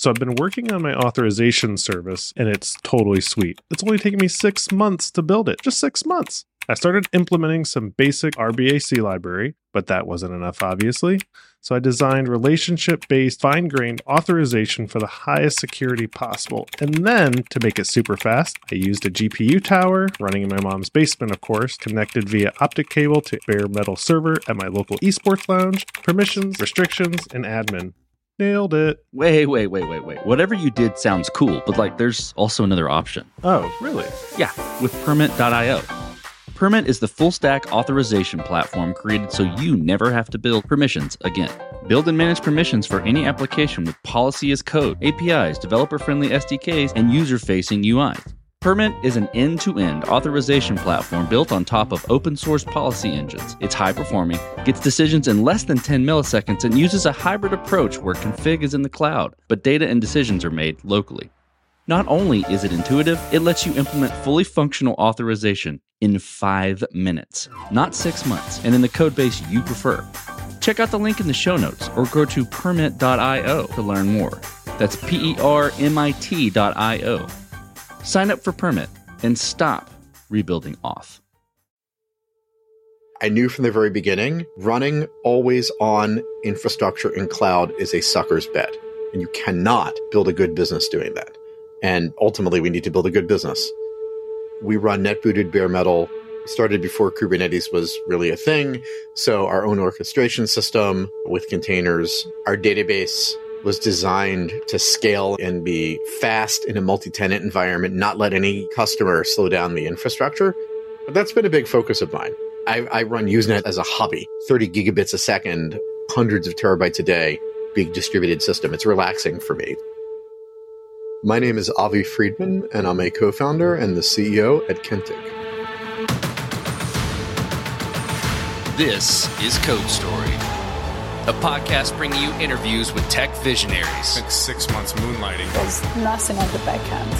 So I've been working on my authorization service and it's totally sweet. It's only taken me six months to build it, just six months. I started implementing some basic RBAC library, but that wasn't enough, obviously. So I designed relationship based, fine grained authorization for the highest security possible. And then, to make it super fast, I used a GPU tower running in my mom's basement, of course, connected via optic cable to bare metal server at my local esports lounge, permissions, restrictions, and admin. Nailed it. Wait, wait, wait, wait, wait. Whatever you did sounds cool, but like there's also another option. Oh, really? Yeah, with Permit.io. Permit is the full stack authorization platform created so you never have to build permissions again. Build and manage permissions for any application with policy as code, APIs, developer friendly SDKs, and user facing UIs. Permit is an end to end authorization platform built on top of open source policy engines. It's high performing, gets decisions in less than 10 milliseconds, and uses a hybrid approach where config is in the cloud, but data and decisions are made locally. Not only is it intuitive, it lets you implement fully functional authorization in five minutes, not six months, and in the code base you prefer. Check out the link in the show notes or go to permit.io to learn more. That's P E R M I T.io. Sign up for Permit and stop rebuilding auth. I knew from the very beginning running always on infrastructure in cloud is a sucker's bet. And you cannot build a good business doing that. And ultimately, we need to build a good business. We run NetBooted bare metal, started before Kubernetes was really a thing. So, our own orchestration system with containers, our database was designed to scale and be fast in a multi tenant environment, not let any customer slow down the infrastructure. But that's been a big focus of mine. I, I run Usenet as a hobby 30 gigabits a second, hundreds of terabytes a day, big distributed system. It's relaxing for me. My name is Avi Freedman, and I'm a co founder and the CEO at Kentik. This is Code Story, a podcast bringing you interviews with tech visionaries spent six months moonlighting. There's nothing at the back end.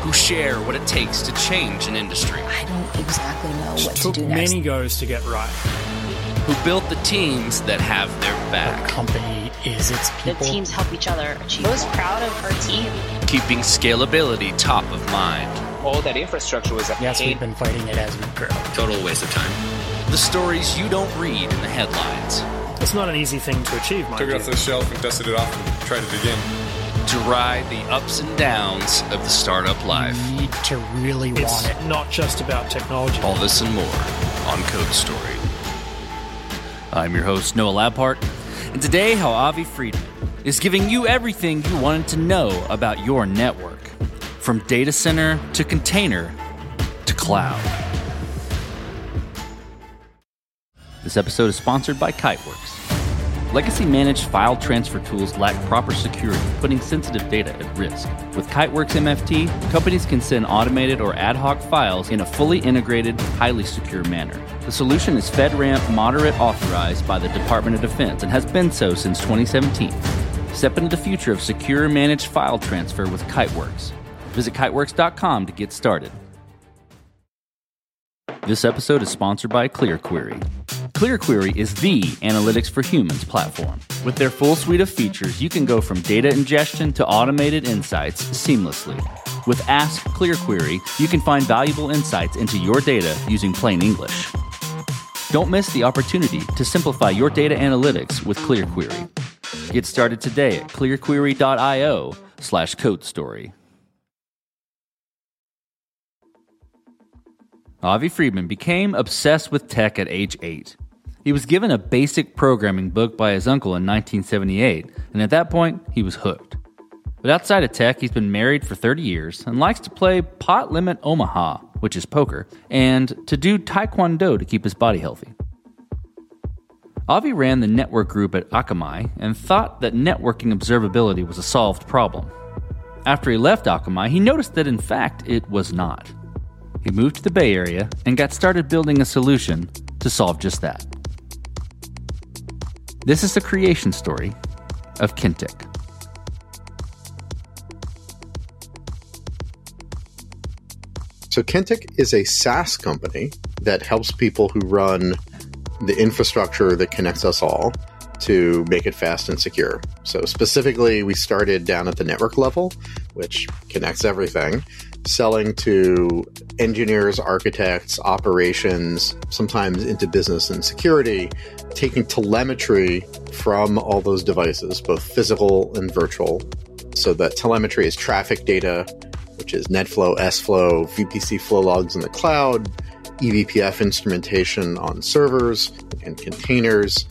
who share what it takes to change an industry, I don't exactly know what to do next. many goes to get right. who built the teams that have their back. The back, company is its people. The teams help each other achieve. Most proud of our team. keeping scalability top of mind. all that infrastructure was a Yes, pain we've been fighting it as we grow. Total waste of time. The stories you don't read in the headlines. It's not an easy thing to achieve, mind Took it off the shelf and dusted it off and tried it again. To ride the ups and downs of the startup life. You need to really It's want it. not just about technology. All this and more on Code Story. I'm your host, Noah Labhart, and today, how Avi Freedman is giving you everything you wanted to know about your network from data center to container to cloud. This episode is sponsored by Kiteworks. Legacy managed file transfer tools lack proper security, putting sensitive data at risk. With Kiteworks MFT, companies can send automated or ad hoc files in a fully integrated, highly secure manner. The solution is FedRAMP moderate authorized by the Department of Defense and has been so since 2017. Step into the future of secure managed file transfer with Kiteworks. Visit kiteworks.com to get started. This episode is sponsored by ClearQuery. ClearQuery is the analytics for humans platform. With their full suite of features, you can go from data ingestion to automated insights seamlessly. With Ask ClearQuery, you can find valuable insights into your data using plain English. Don't miss the opportunity to simplify your data analytics with ClearQuery. Get started today at clearquery.io slash code story. Avi Freedman became obsessed with tech at age 8. He was given a basic programming book by his uncle in 1978, and at that point, he was hooked. But outside of tech, he's been married for 30 years and likes to play Pot Limit Omaha, which is poker, and to do Taekwondo to keep his body healthy. Avi ran the network group at Akamai and thought that networking observability was a solved problem. After he left Akamai, he noticed that in fact it was not. He moved to the Bay Area and got started building a solution to solve just that. This is the creation story of Kentik. So Kentik is a SaaS company that helps people who run the infrastructure that connects us all to make it fast and secure. So, specifically, we started down at the network level, which connects everything, selling to engineers, architects, operations, sometimes into business and security, taking telemetry from all those devices, both physical and virtual. So, that telemetry is traffic data, which is NetFlow, SFlow, VPC flow logs in the cloud, eBPF instrumentation on servers and containers.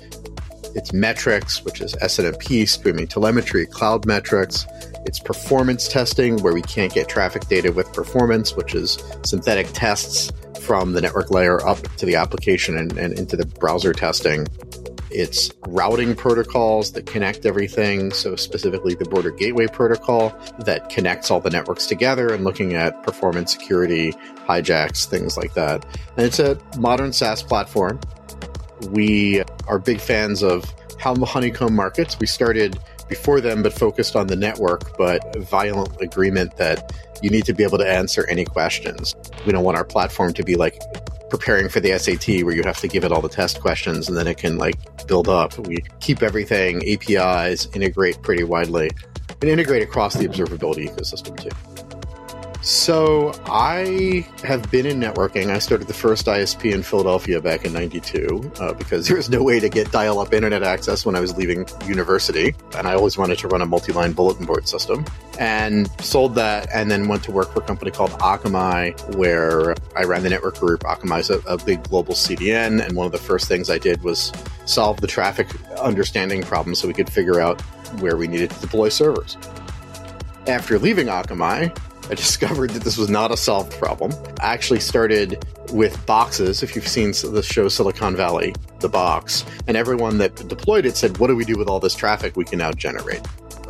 It's metrics, which is SNMP, streaming telemetry, cloud metrics. It's performance testing, where we can't get traffic data with performance, which is synthetic tests from the network layer up to the application and, and into the browser testing. It's routing protocols that connect everything. So, specifically, the border gateway protocol that connects all the networks together and looking at performance, security, hijacks, things like that. And it's a modern SaaS platform. We are big fans of how Honeycomb markets. We started before them, but focused on the network, but violent agreement that you need to be able to answer any questions. We don't want our platform to be like preparing for the SAT where you have to give it all the test questions and then it can like build up. We keep everything APIs, integrate pretty widely, and integrate across the observability ecosystem too. So I have been in networking. I started the first ISP in Philadelphia back in 92 uh, because there was no way to get dial up internet access when I was leaving university. And I always wanted to run a multi line bulletin board system and sold that and then went to work for a company called Akamai where I ran the network group. Akamai is a, a big global CDN. And one of the first things I did was solve the traffic understanding problem so we could figure out where we needed to deploy servers. After leaving Akamai, I discovered that this was not a solved problem. I actually started with boxes. If you've seen the show Silicon Valley, the box, and everyone that deployed it said, What do we do with all this traffic we can now generate?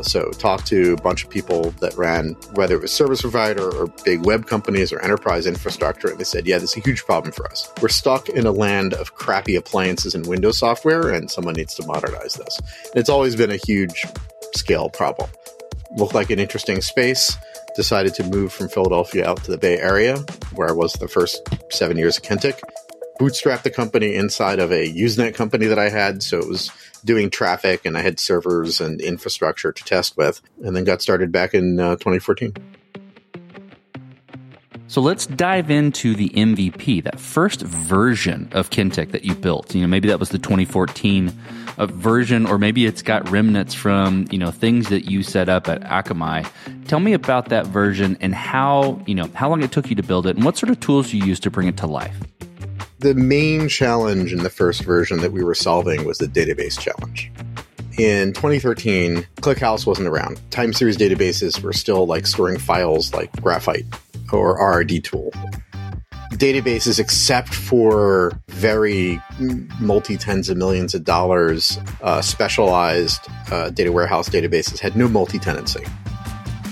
So, talked to a bunch of people that ran, whether it was service provider or big web companies or enterprise infrastructure, and they said, Yeah, this is a huge problem for us. We're stuck in a land of crappy appliances and Windows software, and someone needs to modernize this. And it's always been a huge scale problem. Looked like an interesting space decided to move from Philadelphia out to the Bay Area, where I was the first seven years of Kentik. Bootstrapped the company inside of a Usenet company that I had, so it was doing traffic, and I had servers and infrastructure to test with, and then got started back in uh, 2014. So let's dive into the MVP, that first version of Kentik that you built. You know, maybe that was the 2014 uh, version, or maybe it's got remnants from you know things that you set up at Akamai. Tell me about that version and how you know how long it took you to build it, and what sort of tools you used to bring it to life. The main challenge in the first version that we were solving was the database challenge. In 2013, ClickHouse wasn't around. Time series databases were still like storing files like Graphite or RRD tool. Databases, except for very multi tens of millions of dollars uh, specialized uh, data warehouse databases, had no multi tenancy.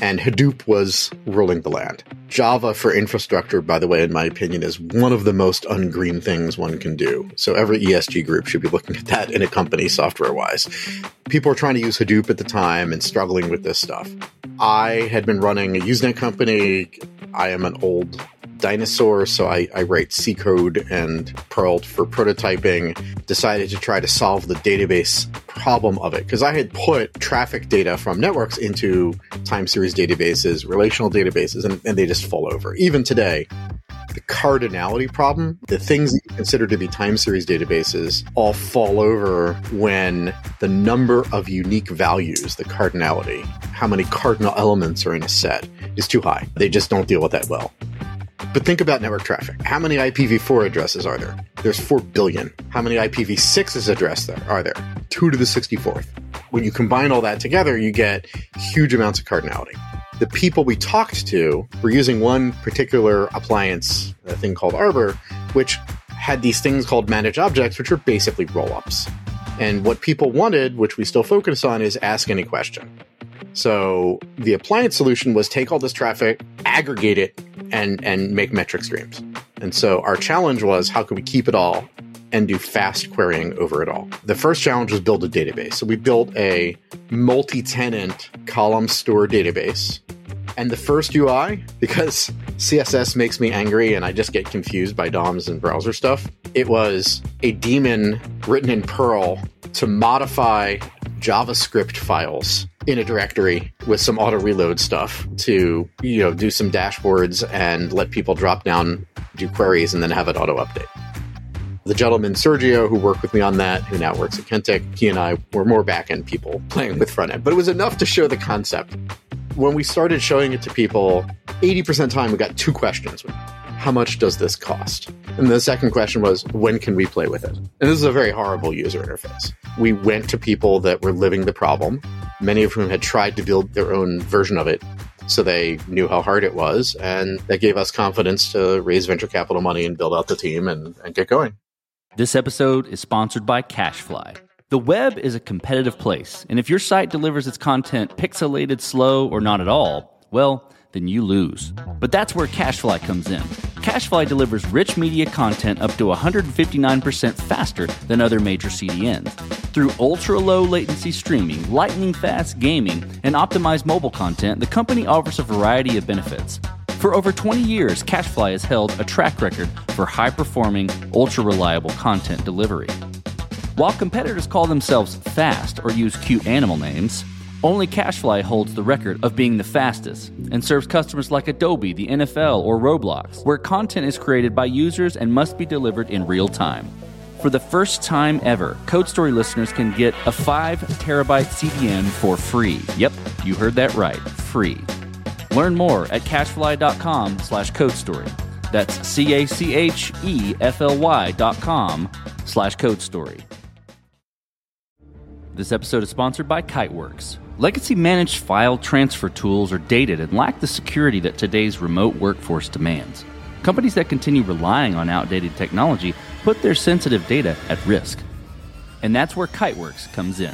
And Hadoop was ruling the land. Java for infrastructure, by the way, in my opinion, is one of the most ungreen things one can do. So every ESG group should be looking at that in a company software wise. People were trying to use Hadoop at the time and struggling with this stuff. I had been running a Usenet company. I am an old dinosaur, so I, I write C code and Perl for prototyping. Decided to try to solve the database problem of it because I had put traffic data from networks into time series databases, relational databases, and, and they just fall over. Even today, the cardinality problem, the things that you consider to be time series databases, all fall over when the number of unique values, the cardinality, how many cardinal elements are in a set, is too high. They just don't deal with that well. But think about network traffic. How many IPv4 addresses are there? There's 4 billion. How many IPv6 addresses there are there? 2 to the 64th. When you combine all that together, you get huge amounts of cardinality. The people we talked to were using one particular appliance, a thing called Arbor, which had these things called manage objects, which are basically rollups. And what people wanted, which we still focus on, is ask any question. So the appliance solution was take all this traffic, aggregate it, and and make metric streams. And so our challenge was how can we keep it all and do fast querying over it all. The first challenge was build a database. So we built a multi-tenant column store database. And the first UI, because CSS makes me angry and I just get confused by DOMs and browser stuff, It was a daemon written in Perl to modify JavaScript files in a directory with some auto reload stuff to, you know, do some dashboards and let people drop down, do queries, and then have it auto update. The gentleman Sergio, who worked with me on that, who now works at Kentik, he and I were more back end people playing with front end, but it was enough to show the concept. When we started showing it to people, 80% of the time we got two questions. How much does this cost? And the second question was, when can we play with it? And this is a very horrible user interface. We went to people that were living the problem, many of whom had tried to build their own version of it. So they knew how hard it was, and that gave us confidence to raise venture capital money and build out the team and, and get going. This episode is sponsored by CacheFly. The web is a competitive place, and if your site delivers its content pixelated, slow, or not at all, well, then you lose. But that's where CacheFly comes in. CacheFly delivers rich media content up to 159% faster than other major CDNs. Through ultra low latency streaming, lightning fast gaming, and optimized mobile content, the company offers a variety of benefits. For over 20 years, CacheFly has held a track record for high performing, ultra reliable content delivery. While competitors call themselves fast or use cute animal names, only CacheFly holds the record of being the fastest and serves customers like Adobe, the NFL, or Roblox, where content is created by users and must be delivered in real time. For the first time ever, Code Story listeners can get a 5 terabyte CDN for free. Yep, you heard that right, free. Learn more at cachefly.com slash code story. That's C-A-C-H-E-F-L-Y dot com slash code story. This episode is sponsored by Kiteworks. Legacy managed file transfer tools are dated and lack the security that today's remote workforce demands. Companies that continue relying on outdated technology put their sensitive data at risk. And that's where Kiteworks comes in.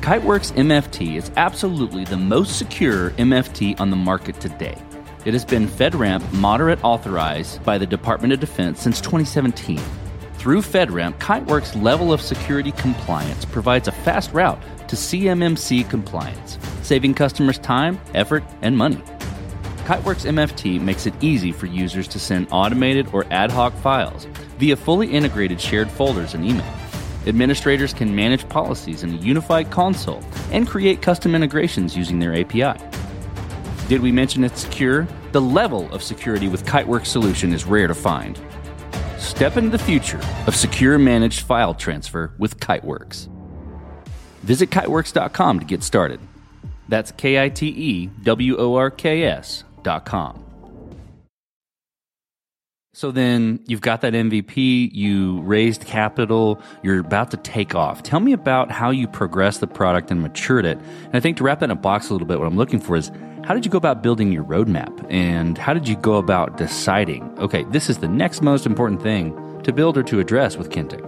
Kiteworks MFT is absolutely the most secure MFT on the market today. It has been FedRAMP moderate authorized by the Department of Defense since 2017. Through FedRAMP, Kiteworks' level of security compliance provides a fast route to CMMC compliance, saving customers time, effort, and money. Kiteworks MFT makes it easy for users to send automated or ad hoc files via fully integrated shared folders and email. Administrators can manage policies in a unified console and create custom integrations using their API. Did we mention it's secure? The level of security with Kiteworks solution is rare to find. Step into the future of secure managed file transfer with Kiteworks. Visit kiteworks.com to get started. That's K I T E W O R K S dot com. So then you've got that MVP, you raised capital, you're about to take off. Tell me about how you progressed the product and matured it. And I think to wrap that in a box a little bit, what I'm looking for is how did you go about building your roadmap? And how did you go about deciding, okay, this is the next most important thing to build or to address with Kentik?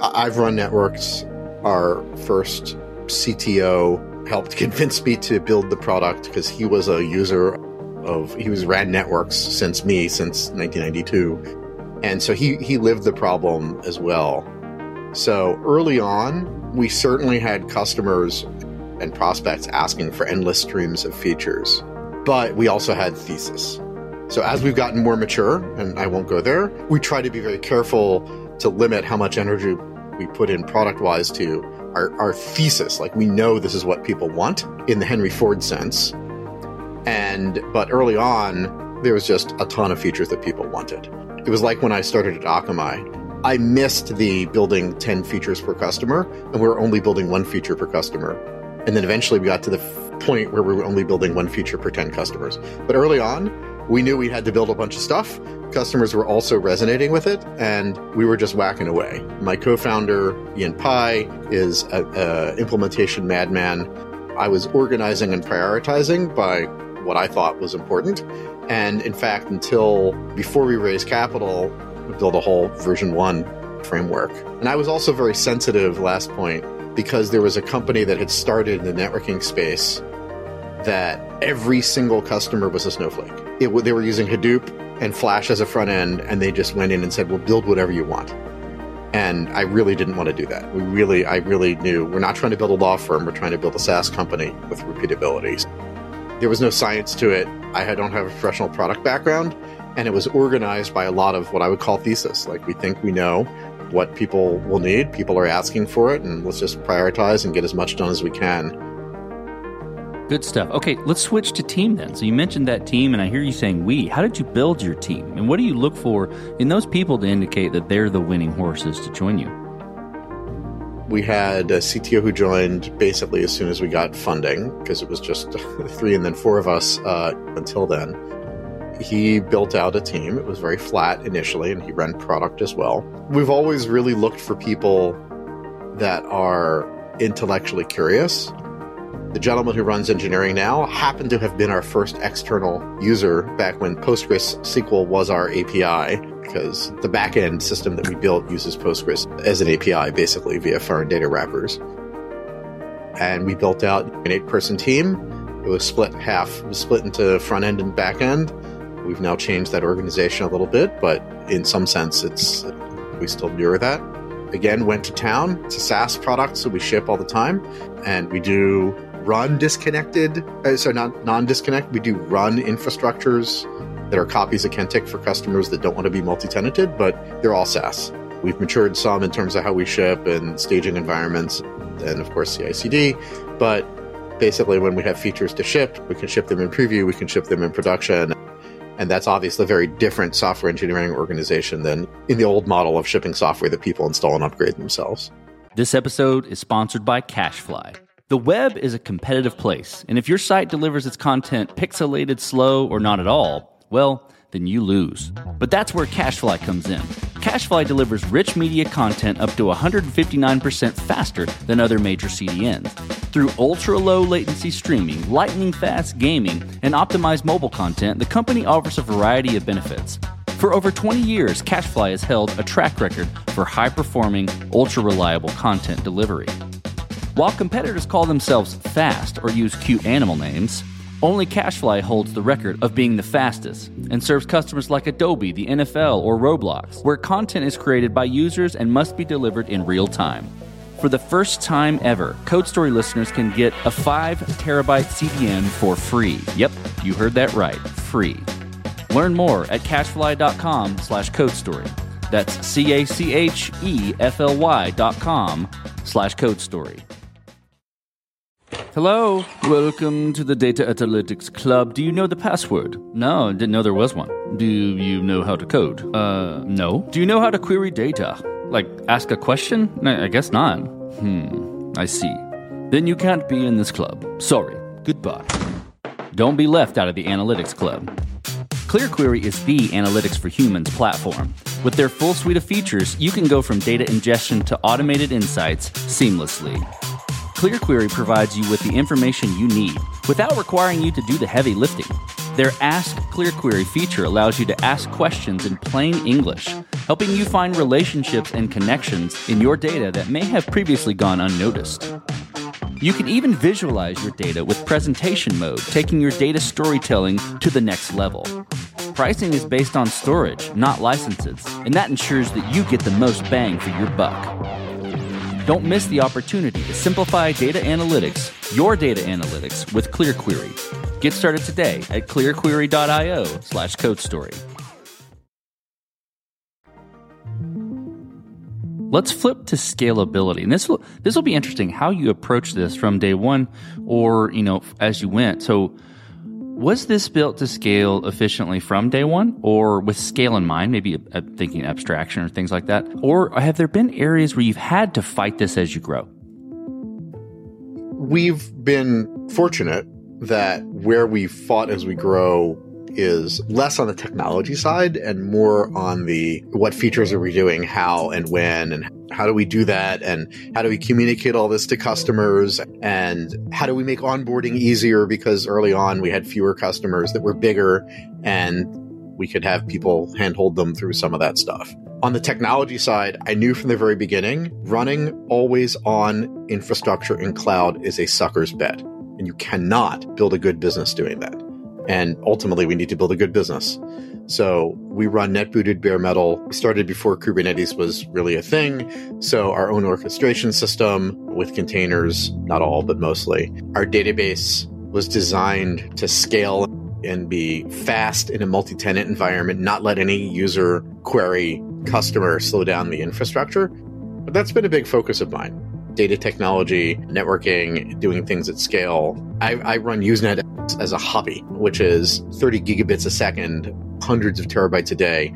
I've run networks. Our first CTO helped convince me to build the product because he was a user of he was ran networks since me since 1992 and so he he lived the problem as well. So early on we certainly had customers and prospects asking for endless streams of features but we also had thesis. So as we've gotten more mature and i won't go there we try to be very careful to limit how much energy we put in product wise to our, our thesis. Like we know this is what people want in the henry ford sense and but early on, there was just a ton of features that people wanted. It was like when I started at Akamai. I missed the building 10 features per customer, and we were only building one feature per customer. And then eventually we got to the f- point where we were only building one feature per 10 customers. But early on, we knew we had to build a bunch of stuff. Customers were also resonating with it, and we were just whacking away. My co-founder, Ian Pye, is an implementation madman. I was organizing and prioritizing by what I thought was important. And in fact, until before we raised capital, we built a whole version one framework. And I was also very sensitive, last point, because there was a company that had started in the networking space that every single customer was a snowflake. It, they were using Hadoop and Flash as a front end, and they just went in and said, well, build whatever you want. And I really didn't want to do that. We really, I really knew we're not trying to build a law firm, we're trying to build a SaaS company with repeatability. There was no science to it. I don't have a professional product background. And it was organized by a lot of what I would call thesis. Like we think we know what people will need, people are asking for it, and let's just prioritize and get as much done as we can. Good stuff. Okay, let's switch to team then. So you mentioned that team, and I hear you saying we. How did you build your team? And what do you look for in those people to indicate that they're the winning horses to join you? We had a CTO who joined basically as soon as we got funding, because it was just three and then four of us uh, until then. He built out a team. It was very flat initially, and he ran product as well. We've always really looked for people that are intellectually curious. The gentleman who runs engineering now happened to have been our first external user back when Postgres SQL was our API, because the backend system that we built uses Postgres as an API, basically via foreign data wrappers. And we built out an eight person team. It was split half, was split into front end and back end. We've now changed that organization a little bit, but in some sense, it's we still mirror that. Again, went to town. It's a SaaS product, so we ship all the time, and we do run disconnected. Uh, so not non-disconnect. We do run infrastructures that are copies of Kentik for customers that don't want to be multi-tenanted, but they're all SaaS. We've matured some in terms of how we ship and staging environments, and of course CI/CD. But basically, when we have features to ship, we can ship them in preview, we can ship them in production, and that's obviously a very different software engineering organization than in the old model of shipping software that people install and upgrade themselves. This episode is sponsored by CacheFly. The web is a competitive place, and if your site delivers its content pixelated, slow, or not at all, well, then you lose. But that's where CacheFly comes in. CacheFly delivers rich media content up to 159% faster than other major CDNs. Through ultra low latency streaming, lightning fast gaming, and optimized mobile content, the company offers a variety of benefits. For over 20 years, CacheFly has held a track record for high performing, ultra reliable content delivery. While competitors call themselves fast or use cute animal names, only CacheFly holds the record of being the fastest and serves customers like Adobe, the NFL, or Roblox, where content is created by users and must be delivered in real time. For the first time ever, Code Story listeners can get a 5 terabyte CDN for free. Yep, you heard that right, free. Learn more at cachefly.com slash code story. That's C-A-C-H-E-F-L-Y dot com slash code story. Hello, welcome to the Data Analytics Club. Do you know the password? No, I didn't know there was one. Do you know how to code? Uh, no. Do you know how to query data? Like, ask a question? I guess not. Hmm, I see. Then you can't be in this club. Sorry. Goodbye. Don't be left out of the Analytics Club. ClearQuery is the analytics for humans platform. With their full suite of features, you can go from data ingestion to automated insights seamlessly. ClearQuery provides you with the information you need without requiring you to do the heavy lifting. Their Ask ClearQuery feature allows you to ask questions in plain English, helping you find relationships and connections in your data that may have previously gone unnoticed. You can even visualize your data with presentation mode, taking your data storytelling to the next level. Pricing is based on storage, not licenses, and that ensures that you get the most bang for your buck. Don't miss the opportunity to simplify data analytics, your data analytics, with ClearQuery. Get started today at clearquery.io slash code story. Let's flip to scalability. And this will this will be interesting how you approach this from day one or, you know, as you went. So was this built to scale efficiently from day one or with scale in mind, maybe uh, thinking abstraction or things like that? Or have there been areas where you've had to fight this as you grow? We've been fortunate that where we fought as we grow is less on the technology side and more on the what features are we doing, how and when, and how do we do that, and how do we communicate all this to customers, and how do we make onboarding easier because early on we had fewer customers that were bigger and we could have people handhold them through some of that stuff. On the technology side, I knew from the very beginning running always on infrastructure in cloud is a sucker's bet. And you cannot build a good business doing that. And ultimately, we need to build a good business. So we run NetBooted bare metal. We started before Kubernetes was really a thing. So our own orchestration system with containers, not all, but mostly. Our database was designed to scale and be fast in a multi-tenant environment, not let any user query customer slow down the infrastructure. But that's been a big focus of mine. Data technology, networking, doing things at scale. I, I run Usenet as a hobby, which is 30 gigabits a second, hundreds of terabytes a day,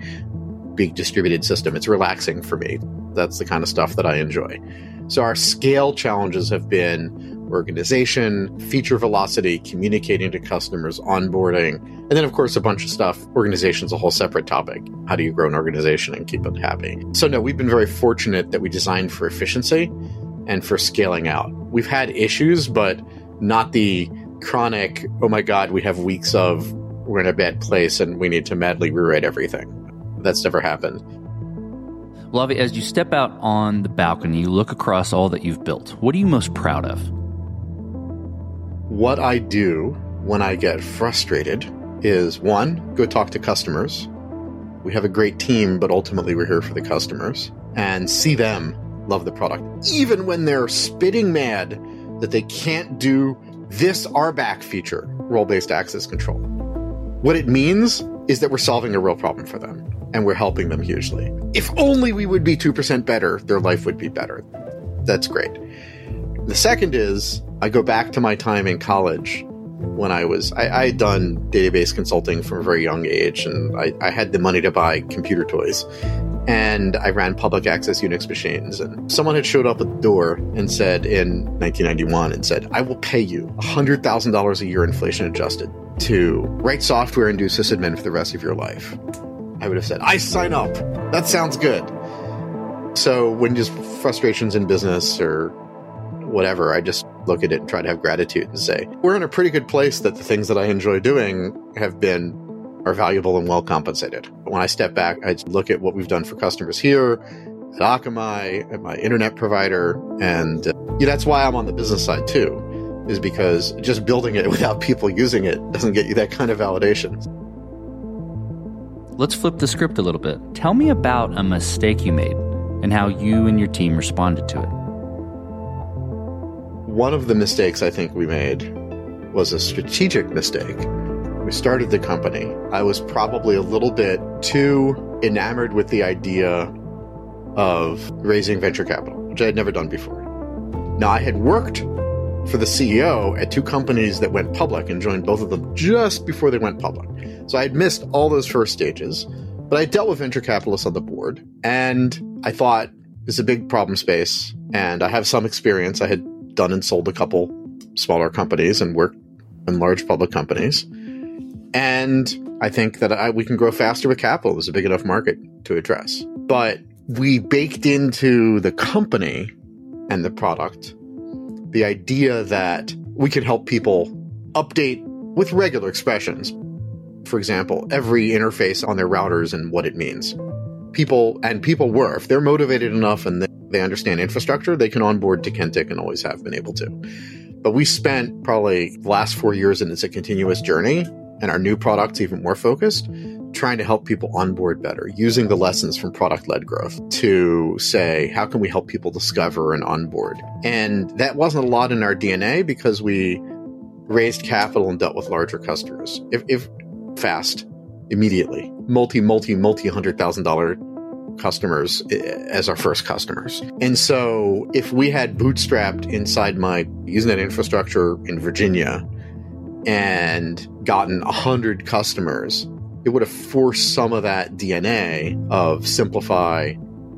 big distributed system. It's relaxing for me. That's the kind of stuff that I enjoy. So our scale challenges have been organization, feature velocity, communicating to customers, onboarding, and then, of course, a bunch of stuff. Organization's a whole separate topic. How do you grow an organization and keep it happy? So, no, we've been very fortunate that we designed for efficiency and for scaling out. We've had issues, but not the chronic, oh my God, we have weeks of we're in a bad place and we need to madly rewrite everything. That's never happened. Well, Avi, as you step out on the balcony, you look across all that you've built. What are you most proud of? What I do when I get frustrated is one, go talk to customers. We have a great team, but ultimately we're here for the customers and see them love the product, even when they're spitting mad that they can't do this RBAC feature, role based access control. What it means is that we're solving a real problem for them and we're helping them hugely. If only we would be 2% better, their life would be better. That's great. The second is I go back to my time in college when I was, I, I had done database consulting from a very young age and I, I had the money to buy computer toys and I ran public access Unix machines. And someone had showed up at the door and said in 1991 and said, I will pay you $100,000 a year inflation adjusted to write software and do sysadmin for the rest of your life. I would have said, I sign up. That sounds good. So when just frustrations in business or whatever, I just look at it and try to have gratitude and say, we're in a pretty good place that the things that I enjoy doing have been are valuable and well compensated. When I step back, I look at what we've done for customers here at Akamai, at my internet provider, and uh, yeah, that's why I'm on the business side too, is because just building it without people using it doesn't get you that kind of validation. Let's flip the script a little bit. Tell me about a mistake you made and how you and your team responded to it. One of the mistakes I think we made was a strategic mistake. We started the company. I was probably a little bit too enamored with the idea of raising venture capital, which I had never done before. Now, I had worked for the CEO at two companies that went public and joined both of them just before they went public. So I had missed all those first stages, but I dealt with venture capitalists on the board and I thought it's a big problem space and I have some experience. I had done and sold a couple smaller companies and worked in large public companies. And I think that I, we can grow faster with capital. There's a big enough market to address. But we baked into the company and the product the idea that we could help people update with regular expressions. For example, every interface on their routers and what it means. People, and people were, if they're motivated enough and they understand infrastructure, they can onboard to Kentik and always have been able to. But we spent probably the last four years, and it's a continuous journey, and our new product's even more focused, trying to help people onboard better, using the lessons from product led growth to say, how can we help people discover and onboard? And that wasn't a lot in our DNA because we raised capital and dealt with larger customers. If, if fast, immediately, multi, multi, multi hundred thousand dollar customers eh, as our first customers. And so if we had bootstrapped inside my Usenet infrastructure in Virginia and gotten a hundred customers, it would have forced some of that DNA of simplify.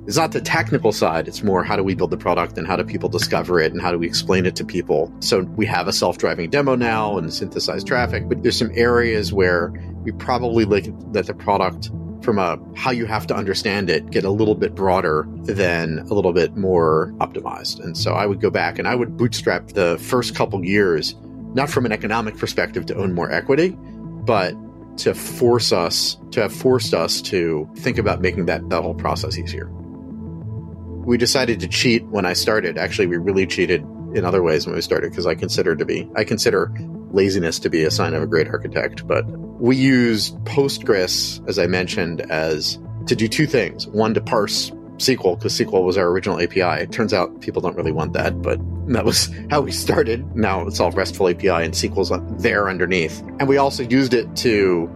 It's not the technical side, it's more how do we build the product and how do people discover it and how do we explain it to people. So we have a self driving demo now and synthesized traffic, but there's some areas where we probably let the product from a how you have to understand it get a little bit broader than a little bit more optimized. And so I would go back and I would bootstrap the first couple years, not from an economic perspective to own more equity, but to force us to have forced us to think about making that, that whole process easier. We decided to cheat when I started. Actually, we really cheated in other ways when we started because I consider to be I consider laziness to be a sign of a great architect, but we use Postgres, as I mentioned, as to do two things. One, to parse SQL because SQL was our original API. It turns out people don't really want that, but that was how we started. Now it's all RESTful API and SQL's there underneath. And we also used it to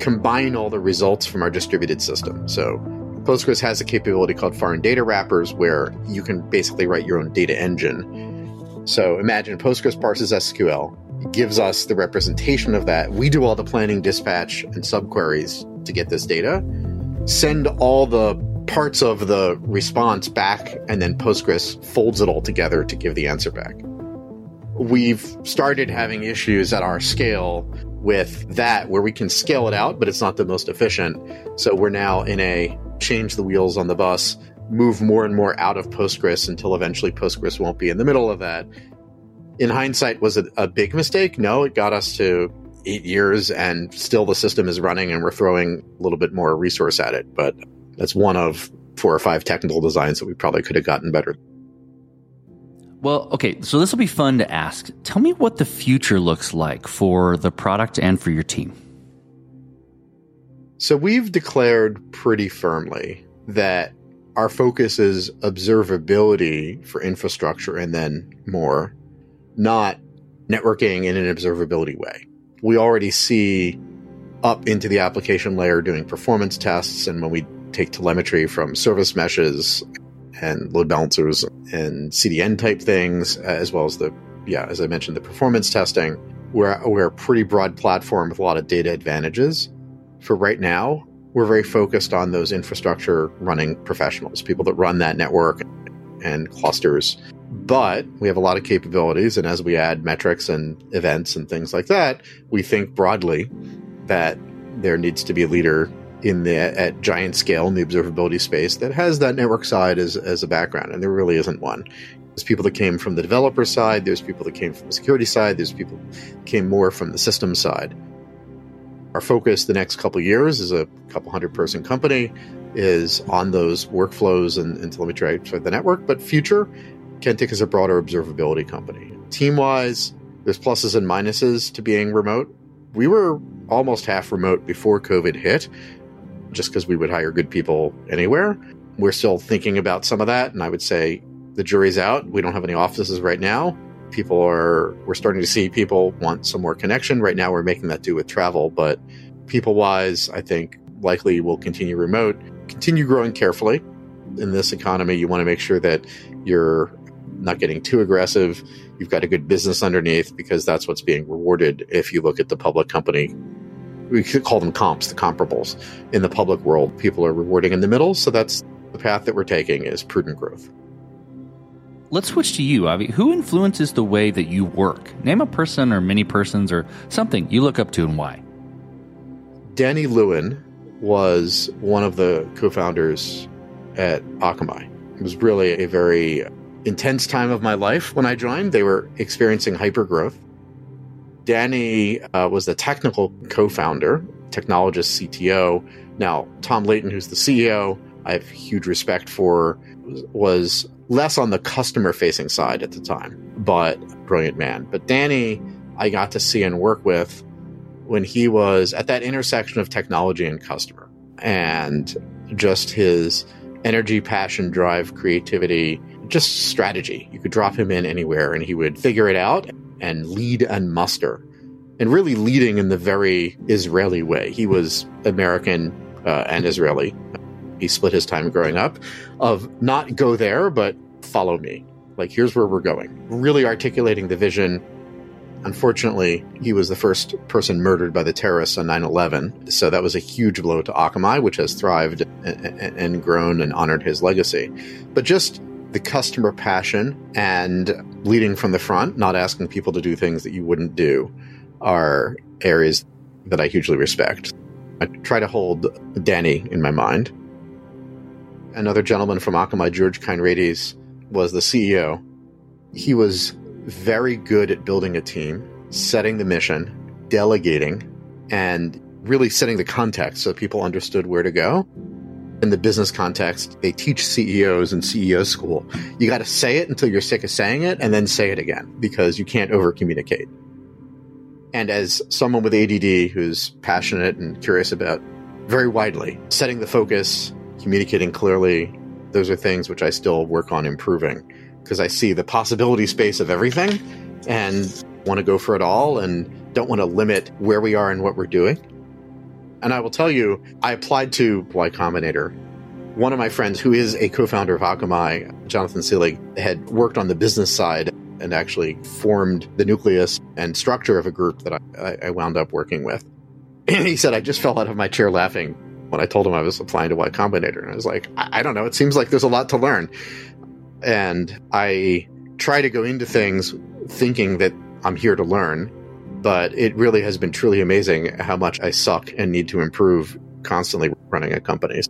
combine all the results from our distributed system. So Postgres has a capability called foreign data wrappers where you can basically write your own data engine. So imagine Postgres parses SQL, gives us the representation of that. We do all the planning, dispatch, and subqueries to get this data, send all the parts of the response back, and then Postgres folds it all together to give the answer back. We've started having issues at our scale with that where we can scale it out, but it's not the most efficient. So we're now in a change the wheels on the bus, move more and more out of Postgres until eventually Postgres won't be in the middle of that. In hindsight, was it a big mistake? No, it got us to eight years and still the system is running and we're throwing a little bit more resource at it. But that's one of four or five technical designs that we probably could have gotten better. Well, okay, so this will be fun to ask. Tell me what the future looks like for the product and for your team. So we've declared pretty firmly that our focus is observability for infrastructure and then more, not networking in an observability way. We already see up into the application layer doing performance tests. And when we take telemetry from service meshes and load balancers and CDN type things, as well as the, yeah, as I mentioned, the performance testing, we're, we're a pretty broad platform with a lot of data advantages. For right now, we're very focused on those infrastructure running professionals, people that run that network and clusters. But we have a lot of capabilities. And as we add metrics and events and things like that, we think broadly that there needs to be a leader in the at giant scale in the observability space that has that network side as, as a background, and there really isn't one. There's people that came from the developer side, there's people that came from the security side, there's people came more from the system side. Our focus the next couple years is a couple hundred person company is on those workflows and, and telemetry for the network, but future Kentik is a broader observability company. Team wise, there's pluses and minuses to being remote. We were almost half remote before COVID hit just because we would hire good people anywhere. We're still thinking about some of that. And I would say the jury's out. We don't have any offices right now. People are, we're starting to see people want some more connection. Right now, we're making that do with travel. But people wise, I think likely will continue remote, continue growing carefully. In this economy, you want to make sure that you're not getting too aggressive. You've got a good business underneath because that's what's being rewarded if you look at the public company we could call them comps, the comparables in the public world. People are rewarding in the middle, so that's the path that we're taking is prudent growth. Let's switch to you, Avi. Who influences the way that you work? Name a person or many persons or something you look up to and why. Danny Lewin was one of the co-founders at Akamai. It was really a very intense time of my life when I joined. They were experiencing hyper growth. Danny uh, was the technical co founder, technologist CTO. Now, Tom Leighton, who's the CEO, I have huge respect for, was less on the customer facing side at the time, but brilliant man. But Danny, I got to see and work with when he was at that intersection of technology and customer and just his energy, passion, drive, creativity, just strategy. You could drop him in anywhere and he would figure it out and lead and muster, and really leading in the very Israeli way. He was American uh, and Israeli. He split his time growing up of not go there, but follow me. Like, here's where we're going. Really articulating the vision. Unfortunately, he was the first person murdered by the terrorists on 9 11. So that was a huge blow to Akamai, which has thrived and, and grown and honored his legacy. But just the customer passion and leading from the front, not asking people to do things that you wouldn't do, are areas that I hugely respect. I try to hold Danny in my mind. Another gentleman from Akamai, George Conrades, was the CEO. He was very good at building a team, setting the mission, delegating, and really setting the context so people understood where to go in the business context, they teach CEOs in CEO school. You got to say it until you're sick of saying it and then say it again because you can't over communicate. And as someone with ADD who's passionate and curious about very widely setting the focus, communicating clearly, those are things which I still work on improving because I see the possibility space of everything and want to go for it all and don't want to limit where we are and what we're doing. And I will tell you, I applied to Y Combinator. One of my friends, who is a co founder of Akamai, Jonathan Seelig, had worked on the business side and actually formed the nucleus and structure of a group that I, I wound up working with. And he said, I just fell out of my chair laughing when I told him I was applying to Y Combinator. And I was like, I, I don't know. It seems like there's a lot to learn. And I try to go into things thinking that I'm here to learn, but it really has been truly amazing how much I suck and need to improve constantly running a company.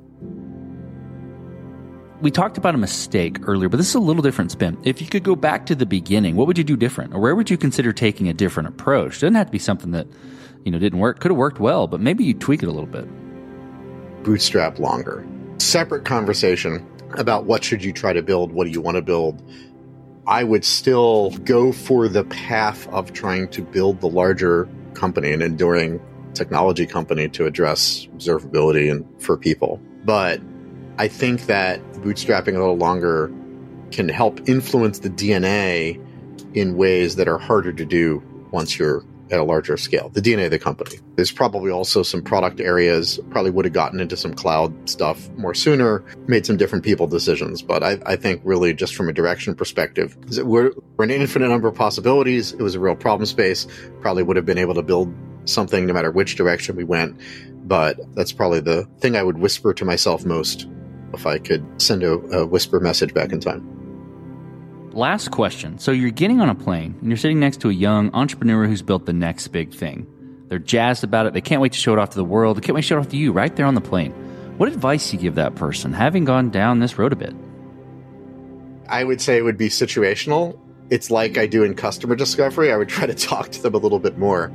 We talked about a mistake earlier, but this is a little different spin. If you could go back to the beginning, what would you do different? Or where would you consider taking a different approach? Doesn't have to be something that, you know, didn't work. Could have worked well, but maybe you tweak it a little bit. Bootstrap longer. Separate conversation about what should you try to build, what do you want to build. I would still go for the path of trying to build the larger company, an enduring technology company to address observability and for people. But I think that bootstrapping a little longer can help influence the DNA in ways that are harder to do once you're at a larger scale. The DNA of the company. There's probably also some product areas, probably would have gotten into some cloud stuff more sooner, made some different people decisions. But I, I think really just from a direction perspective, we're, we're an infinite number of possibilities. It was a real problem space. Probably would have been able to build something no matter which direction we went. But that's probably the thing I would whisper to myself most if I could send a, a whisper message back in time. Last question. So you're getting on a plane and you're sitting next to a young entrepreneur who's built the next big thing. They're jazzed about it. They can't wait to show it off to the world. They can't wait to show it off to you right there on the plane. What advice do you give that person, having gone down this road a bit? I would say it would be situational. It's like I do in customer discovery. I would try to talk to them a little bit more.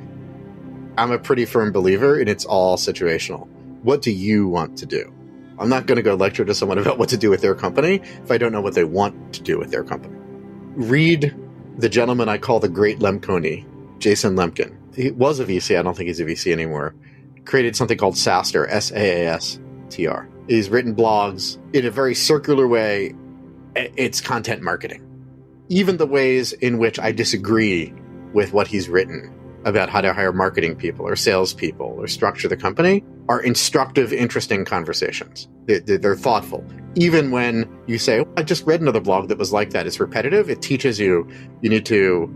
I'm a pretty firm believer in it's all situational. What do you want to do? I'm not going to go lecture to someone about what to do with their company if I don't know what they want to do with their company. Read the gentleman I call the Great Lemkoni, Jason Lemkin. He was a VC. I don't think he's a VC anymore. Created something called SaaStr, S A A S T R. He's written blogs in a very circular way. It's content marketing. Even the ways in which I disagree with what he's written about how to hire marketing people or salespeople or structure the company are instructive, interesting conversations. They're thoughtful. Even when you say, oh, I just read another blog that was like that, it's repetitive, it teaches you you need to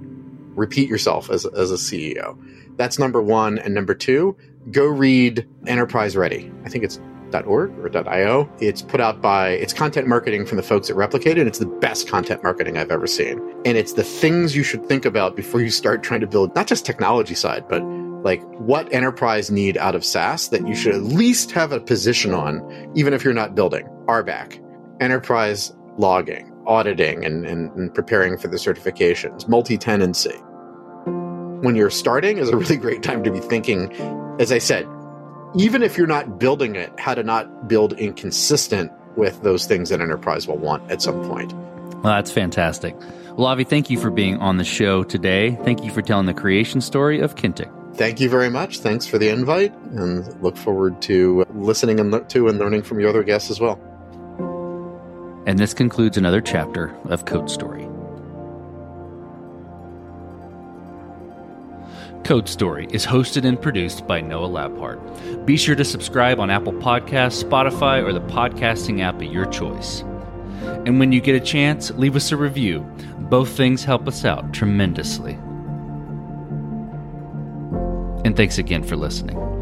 repeat yourself as, as a CEO. That's number one. And number two, go read Enterprise Ready. I think it's dot .org or .io. It's put out by it's content marketing from the folks at Replicate, and it's the best content marketing I've ever seen. And it's the things you should think about before you start trying to build not just technology side, but like what enterprise need out of SaaS that you should at least have a position on, even if you're not building. RBAC, enterprise logging, auditing, and, and, and preparing for the certifications, multi-tenancy. When you're starting is a really great time to be thinking, as I said, even if you're not building it, how to not build inconsistent with those things that enterprise will want at some point. Well, that's fantastic. Well, Avi, thank you for being on the show today. Thank you for telling the creation story of Kentik. Thank you very much. Thanks for the invite, and look forward to listening and le- to and learning from your other guests as well. And this concludes another chapter of Code Story. Code Story is hosted and produced by Noah Labhart. Be sure to subscribe on Apple Podcasts, Spotify, or the podcasting app of your choice. And when you get a chance, leave us a review. Both things help us out tremendously. And thanks again for listening.